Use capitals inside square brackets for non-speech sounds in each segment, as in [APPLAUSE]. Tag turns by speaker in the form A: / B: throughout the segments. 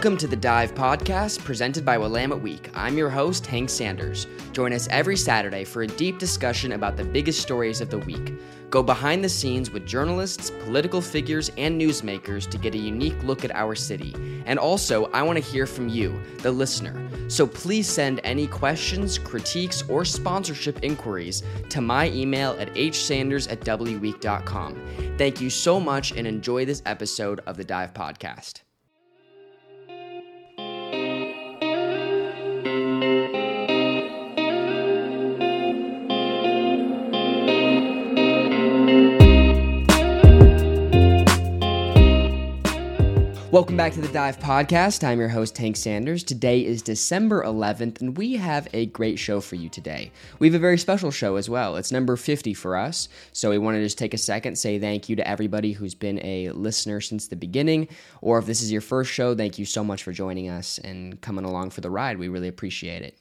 A: Welcome to the Dive Podcast presented by Willamette Week. I'm your host, Hank Sanders. Join us every Saturday for a deep discussion about the biggest stories of the week. Go behind the scenes with journalists, political figures, and newsmakers to get a unique look at our city. And also, I want to hear from you, the listener. So please send any questions, critiques, or sponsorship inquiries to my email at hsanders at wweek.com. Thank you so much and enjoy this episode of the Dive Podcast. Welcome back to the Dive Podcast. I'm your host, Hank Sanders. Today is December 11th, and we have a great show for you today. We have a very special show as well. It's number 50 for us, so we want to just take a second, say thank you to everybody who's been a listener since the beginning, or if this is your first show, thank you so much for joining us and coming along for the ride. We really appreciate it.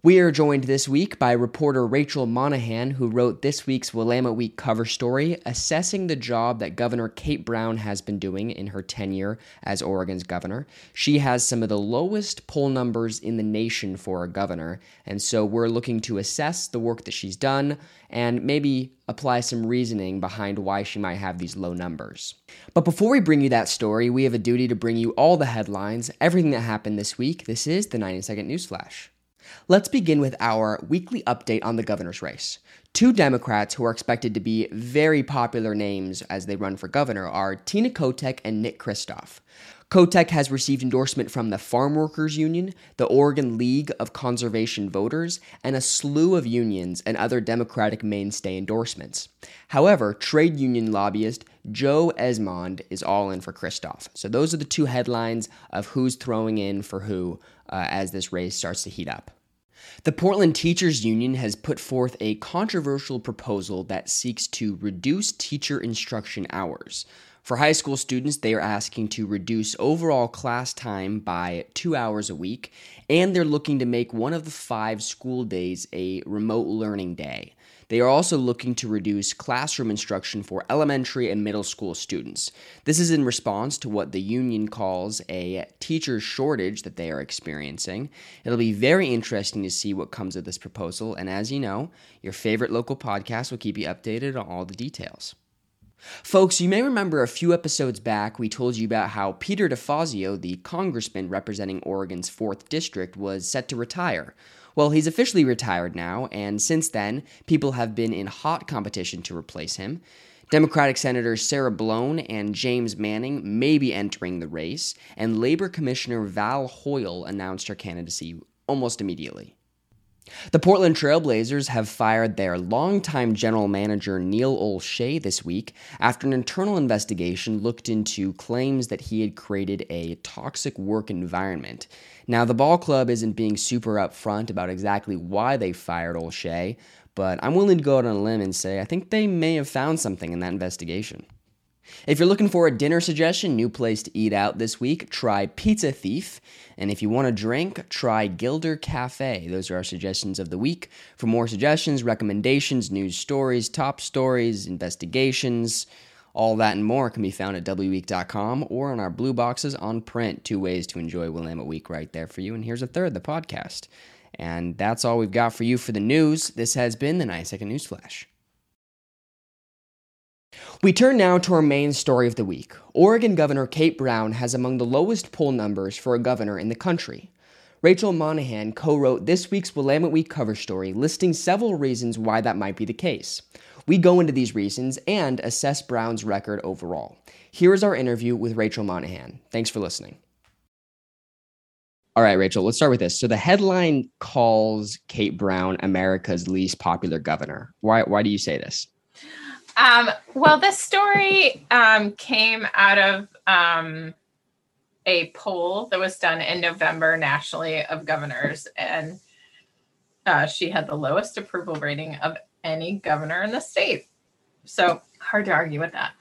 A: We are joined this week by reporter Rachel Monahan, who wrote this week's Willamette Week cover story, assessing the job that Governor Kate Brown has been doing in her tenure as Oregon's governor. She has some of the lowest poll numbers in the nation for a governor, and so we're looking to assess the work that she's done and maybe apply some reasoning behind why she might have these low numbers. But before we bring you that story, we have a duty to bring you all the headlines, everything that happened this week. This is the 90 Second News Flash. Let's begin with our weekly update on the governor's race. Two Democrats who are expected to be very popular names as they run for governor are Tina Kotek and Nick Kristof. Kotek has received endorsement from the Farm Workers Union, the Oregon League of Conservation Voters, and a slew of unions and other Democratic mainstay endorsements. However, trade union lobbyist Joe Esmonde is all in for Kristof. So those are the two headlines of who's throwing in for who uh, as this race starts to heat up. The Portland Teachers Union has put forth a controversial proposal that seeks to reduce teacher instruction hours. For high school students, they are asking to reduce overall class time by two hours a week, and they're looking to make one of the five school days a remote learning day. They are also looking to reduce classroom instruction for elementary and middle school students. This is in response to what the union calls a teacher shortage that they are experiencing. It'll be very interesting to see what comes of this proposal, and as you know, your favorite local podcast will keep you updated on all the details. Folks, you may remember a few episodes back we told you about how Peter DeFazio, the congressman representing Oregon's 4th District, was set to retire. Well, he's officially retired now, and since then, people have been in hot competition to replace him. Democratic Senators Sarah Blown and James Manning may be entering the race, and Labor Commissioner Val Hoyle announced her candidacy almost immediately. The Portland Trailblazers have fired their longtime general manager Neil Olshey this week after an internal investigation looked into claims that he had created a toxic work environment. Now, the ball club isn't being super upfront about exactly why they fired Olshey, but I'm willing to go out on a limb and say I think they may have found something in that investigation. If you're looking for a dinner suggestion, new place to eat out this week, try Pizza Thief. And if you want a drink, try Gilder Cafe. Those are our suggestions of the week. For more suggestions, recommendations, news stories, top stories, investigations, all that and more can be found at wweek.com or on our blue boxes on print. Two ways to enjoy Willamette Week right there for you. And here's a third, the podcast. And that's all we've got for you for the news. This has been the 90 Second News Flash. We turn now to our main story of the week. Oregon Governor Kate Brown has among the lowest poll numbers for a governor in the country. Rachel Monahan co wrote this week's Willamette Week cover story, listing several reasons why that might be the case. We go into these reasons and assess Brown's record overall. Here is our interview with Rachel Monahan. Thanks for listening. All right, Rachel, let's start with this. So the headline calls Kate Brown America's least popular governor. Why, why do you say this?
B: Um, well, this story um, came out of um, a poll that was done in November nationally of governors, and uh, she had the lowest approval rating of any governor in the state. So hard to argue with that.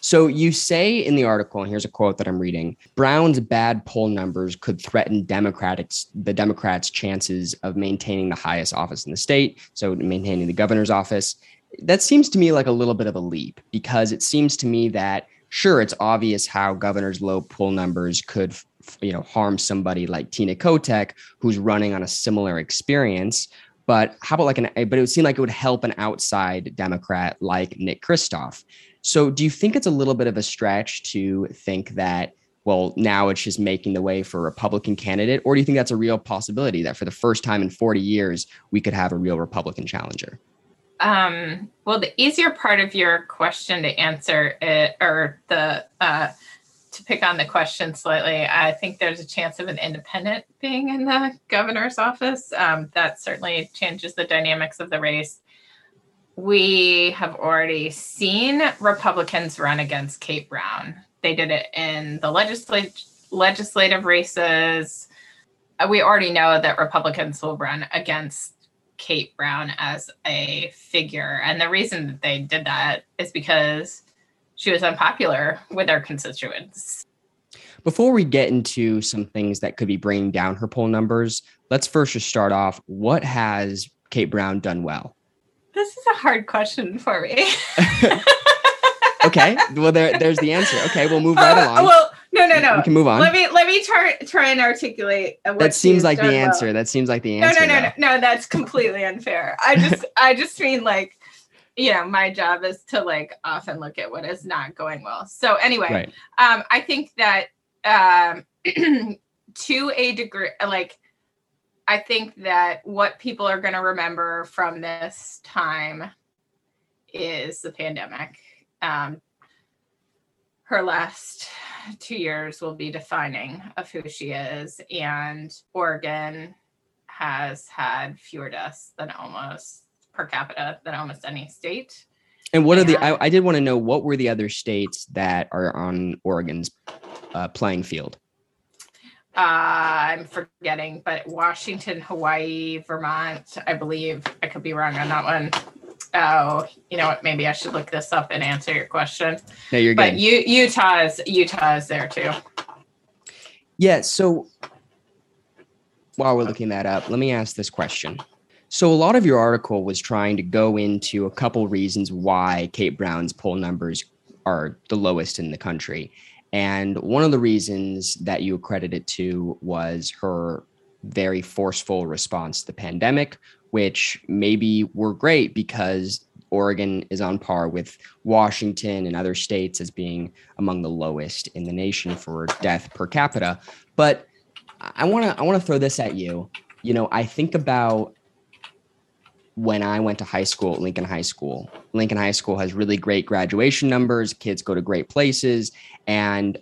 A: So you say in the article, and here's a quote that I'm reading: Brown's bad poll numbers could threaten Democrats, the Democrats' chances of maintaining the highest office in the state, so maintaining the governor's office that seems to me like a little bit of a leap because it seems to me that sure it's obvious how governors low poll numbers could you know harm somebody like Tina Kotek who's running on a similar experience. But how about like an but it would seem like it would help an outside Democrat like Nick Kristof. So do you think it's a little bit of a stretch to think that well, now it's just making the way for a Republican candidate? Or do you think that's a real possibility that for the first time in 40 years, we could have a real Republican challenger?
B: Um, well, the easier part of your question to answer it, or the uh, to pick on the question slightly, I think there's a chance of an independent being in the governor's office. Um, that certainly changes the dynamics of the race. We have already seen Republicans run against Kate Brown. They did it in the legislative legislative races. Uh, we already know that Republicans will run against Kate Brown as a figure. And the reason that they did that is because she was unpopular with their constituents.
A: Before we get into some things that could be bringing down her poll numbers, let's first just start off. What has Kate Brown done well?
B: This is a hard question for me. [LAUGHS]
A: okay. Well, there, there's the answer. Okay, we'll move right uh, along.
B: Well, no, no, no.
A: We can move on.
B: Let me let me try try and articulate.
A: that seems like the answer. That seems like the answer.
B: No, no, no, no, no. That's completely unfair. I [LAUGHS] just I just mean like, you know, my job is to like often look at what is not going well. So anyway, right. um, I think that um, [CLEARS THROAT] to a degree, like. I think that what people are going to remember from this time is the pandemic. Um, her last two years will be defining of who she is. And Oregon has had fewer deaths than almost per capita than almost any state.
A: And what and, are the? I, I, did want to know what were the other states that are on Oregon's uh, playing field.
B: Uh, I'm forgetting, but Washington, Hawaii, Vermont, I believe. I could be wrong on that one. Oh, you know what? Maybe I should look this up and answer your question.
A: No, you're good.
B: But U- Utah is Utah is there too.
A: Yeah. So while we're looking that up, let me ask this question. So a lot of your article was trying to go into a couple reasons why Kate Brown's poll numbers are the lowest in the country. And one of the reasons that you accredited to was her very forceful response to the pandemic, which maybe were great because Oregon is on par with Washington and other states as being among the lowest in the nation for death per capita. But I want to I want to throw this at you. You know, I think about when I went to high school Lincoln High School. Lincoln High School has really great graduation numbers, kids go to great places, and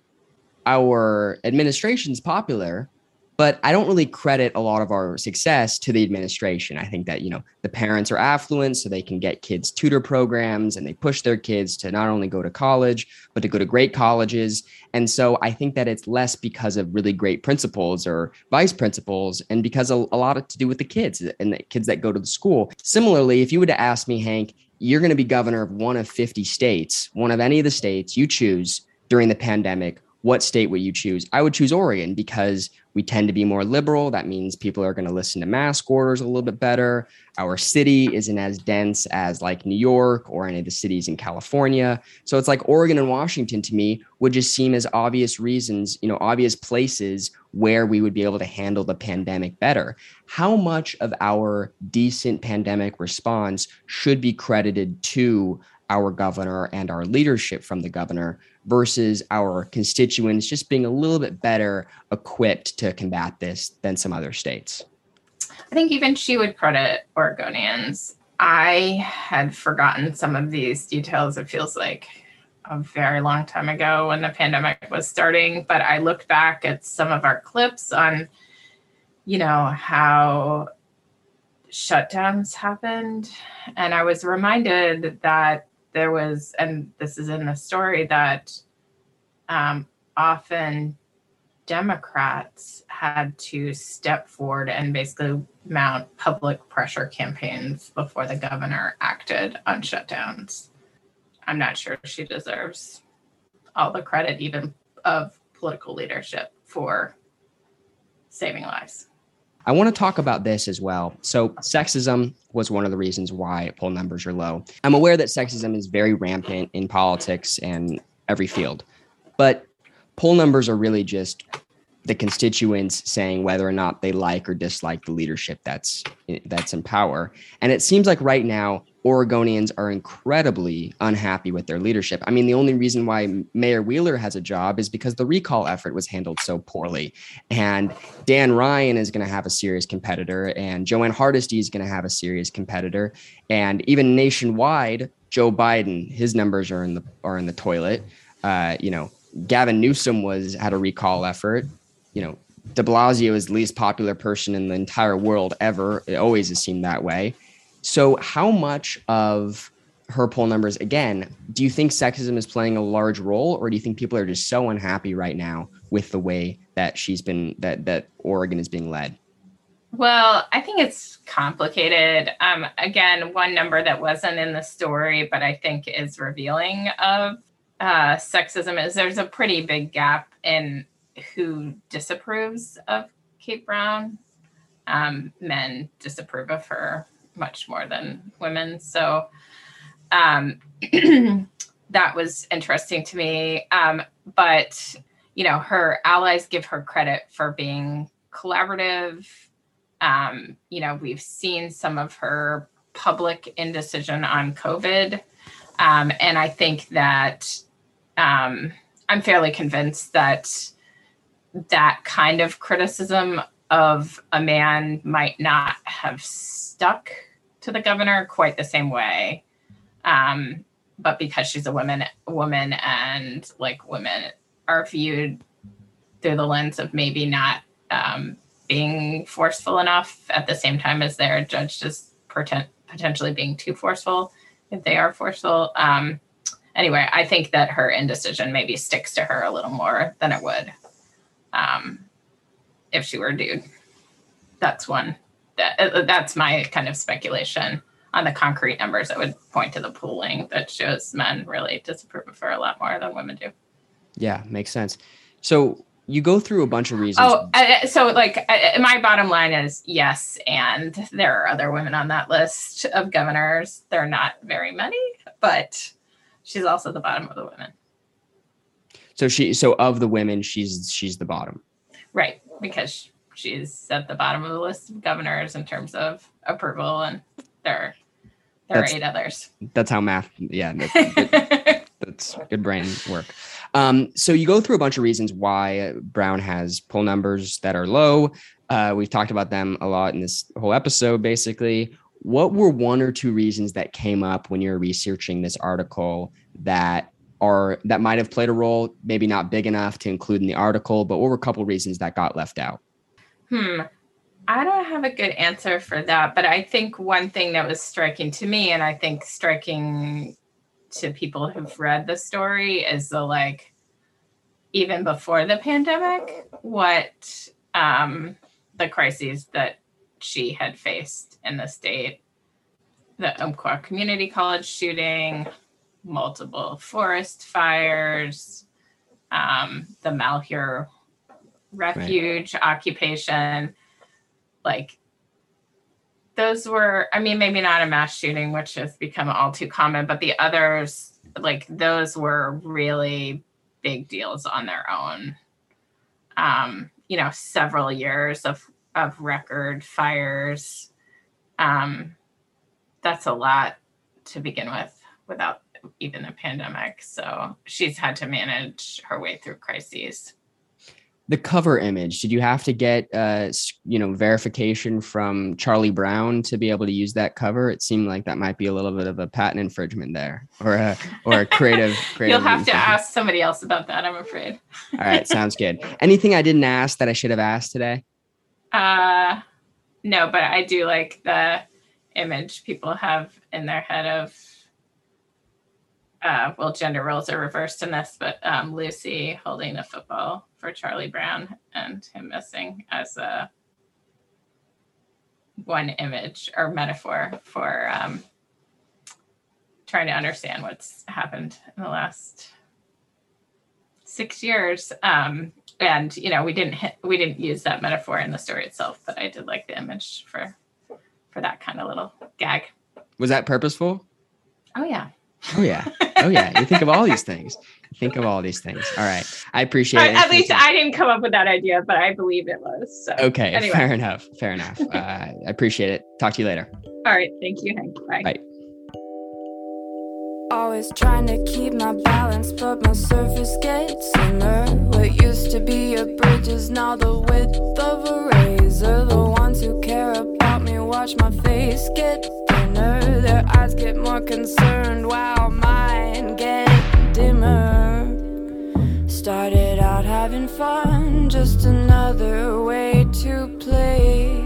A: our administration's popular, but I don't really credit a lot of our success to the administration. I think that, you know, the parents are affluent so they can get kids tutor programs and they push their kids to not only go to college, but to go to great colleges. And so I think that it's less because of really great principals or vice principals and because a, a lot of to do with the kids and the kids that go to the school. Similarly, if you were to ask me, Hank, you're going to be governor of one of 50 states, one of any of the states you choose during the pandemic, what state would you choose? I would choose Oregon because we tend to be more liberal. That means people are going to listen to mask orders a little bit better. Our city isn't as dense as like New York or any of the cities in California. So it's like Oregon and Washington to me would just seem as obvious reasons, you know, obvious places where we would be able to handle the pandemic better. How much of our decent pandemic response should be credited to our governor and our leadership from the governor versus our constituents just being a little bit better equipped to combat this than some other states?
B: I think even she would credit Oregonians. I had forgotten some of these details. It feels like a very long time ago when the pandemic was starting, but I looked back at some of our clips on, you know, how shutdowns happened. And I was reminded that there was, and this is in the story, that um, often Democrats had to step forward and basically mount public pressure campaigns before the governor acted on shutdowns. I'm not sure she deserves all the credit, even of political leadership, for saving lives.
A: I want to talk about this as well. So, sexism was one of the reasons why poll numbers are low. I'm aware that sexism is very rampant in politics and every field, but poll numbers are really just the constituents saying whether or not they like or dislike the leadership that's that's in power. And it seems like right now Oregonians are incredibly unhappy with their leadership. I mean, the only reason why Mayor Wheeler has a job is because the recall effort was handled so poorly. And Dan Ryan is going to have a serious competitor, and Jo Ann Hardesty is going to have a serious competitor. And even nationwide, Joe Biden, his numbers are in the are in the toilet. Uh, you know, Gavin Newsom was had a recall effort. You know, De Blasio is the least popular person in the entire world ever. It always has seemed that way. So, how much of her poll numbers, again, do you think sexism is playing a large role, or do you think people are just so unhappy right now with the way that she's been that that Oregon is being led?
B: Well, I think it's complicated. Um, again, one number that wasn't in the story, but I think is revealing of uh, sexism is there's a pretty big gap in who disapproves of Kate Brown. Um, men disapprove of her much more than women. So um, [CLEARS THROAT] that was interesting to me. Um, but, you know, her allies give her credit for being collaborative. Um, you know, we've seen some of her public indecision on COVID. Um, and I think that um, I'm fairly convinced that that kind of criticism of a man might not have stuck to the governor quite the same way. Um, but because she's a woman, woman, and like women are viewed through the lens of maybe not um, being forceful enough at the same time as they're judged as potent- potentially being too forceful if they are forceful. Um, anyway, I think that her indecision maybe sticks to her a little more than it would if she were a dude. That's one. That uh, that's my kind of speculation on the concrete numbers that would point to the polling that shows men really disapprove of her a lot more than women do.
A: Yeah, makes sense. So you go through a bunch of reasons.
B: Oh, uh, so like uh, my bottom line is yes, and there are other women on that list of governors. They're not very many, but she's also the bottom of the women.
A: So she, so of the women, she's she's the bottom.
B: Right, because she's at the bottom of the list of governors in terms of approval, and there there that's, are eight others.
A: That's how math. Yeah, that's, [LAUGHS] good, that's good brain work. Um, so you go through a bunch of reasons why Brown has poll numbers that are low. Uh, we've talked about them a lot in this whole episode. Basically, what were one or two reasons that came up when you're researching this article that are that might have played a role? Maybe not big enough to include in the article, but what were a couple reasons that got left out?
B: Hmm. I don't have a good answer for that, but I think one thing that was striking to me, and I think striking to people who've read the story, is the like, even before the pandemic, what um, the crises that she had faced in the state the Umpqua Community College shooting, multiple forest fires, um, the Malheur refuge right. occupation like those were i mean maybe not a mass shooting which has become all too common but the others like those were really big deals on their own um you know several years of of record fires um that's a lot to begin with without even the pandemic so she's had to manage her way through crises.
A: The cover image did you have to get uh you know verification from charlie brown to be able to use that cover? It seemed like that might be a little bit of a patent infringement there or a or a creative, [LAUGHS] creative
B: you'll have to ask somebody else about that i'm afraid.
A: All right sounds good. Anything i didn't ask that i should have asked today?
B: Uh no but i do like the image people have in their head of uh, well, gender roles are reversed in this, but um, Lucy holding a football for Charlie Brown and him missing as a one image or metaphor for um, trying to understand what's happened in the last six years. Um, and you know, we didn't hit, we didn't use that metaphor in the story itself, but I did like the image for for that kind of little gag.
A: Was that purposeful?
B: Oh yeah.
A: Oh yeah. Oh yeah. You think of all these things. Think of all these things. All right. I appreciate it.
B: At least I didn't come up with that idea, but I believe it was. So.
A: Okay. Anyway. Fair enough. Fair enough. Uh, I appreciate it. Talk to you later.
B: All right. Thank you, Hank. Bye.
A: Bye.
C: Always trying to keep my balance, but my surface gets thinner. What used to be a bridge is now the width of a razor. The ones who care about me watch my face get thinner. Their eyes get more concerned while mine get dimmer. Started out having fun, just another way to play.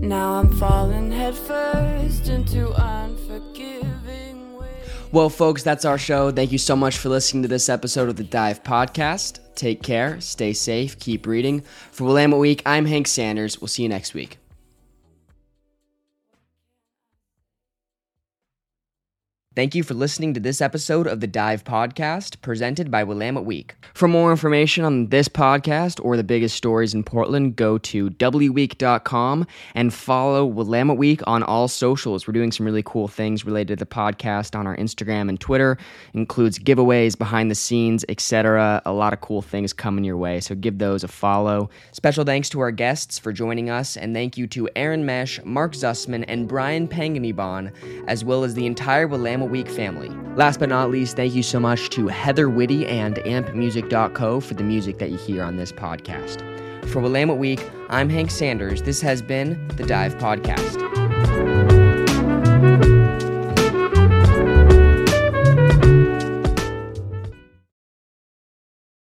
C: Now I'm falling headfirst into unforgiving ways.
A: Well, folks, that's our show. Thank you so much for listening to this episode of the Dive Podcast. Take care, stay safe, keep reading. For Willamette Week, I'm Hank Sanders. We'll see you next week. Thank you for listening to this episode of the Dive Podcast presented by Willamette Week. For more information on this podcast or the biggest stories in Portland, go to wweek.com and follow Willamette Week on all socials. We're doing some really cool things related to the podcast on our Instagram and Twitter. It includes giveaways, behind the scenes, etc. A lot of cool things coming your way, so give those a follow. Special thanks to our guests for joining us, and thank you to Aaron Mesh, Mark Zusman, and Brian Panganiban, as well as the entire Willamette Week family. Last but not least, thank you so much to Heather Whitty and ampmusic.co for the music that you hear on this podcast. For Willamette Week, I'm Hank Sanders. This has been the Dive Podcast.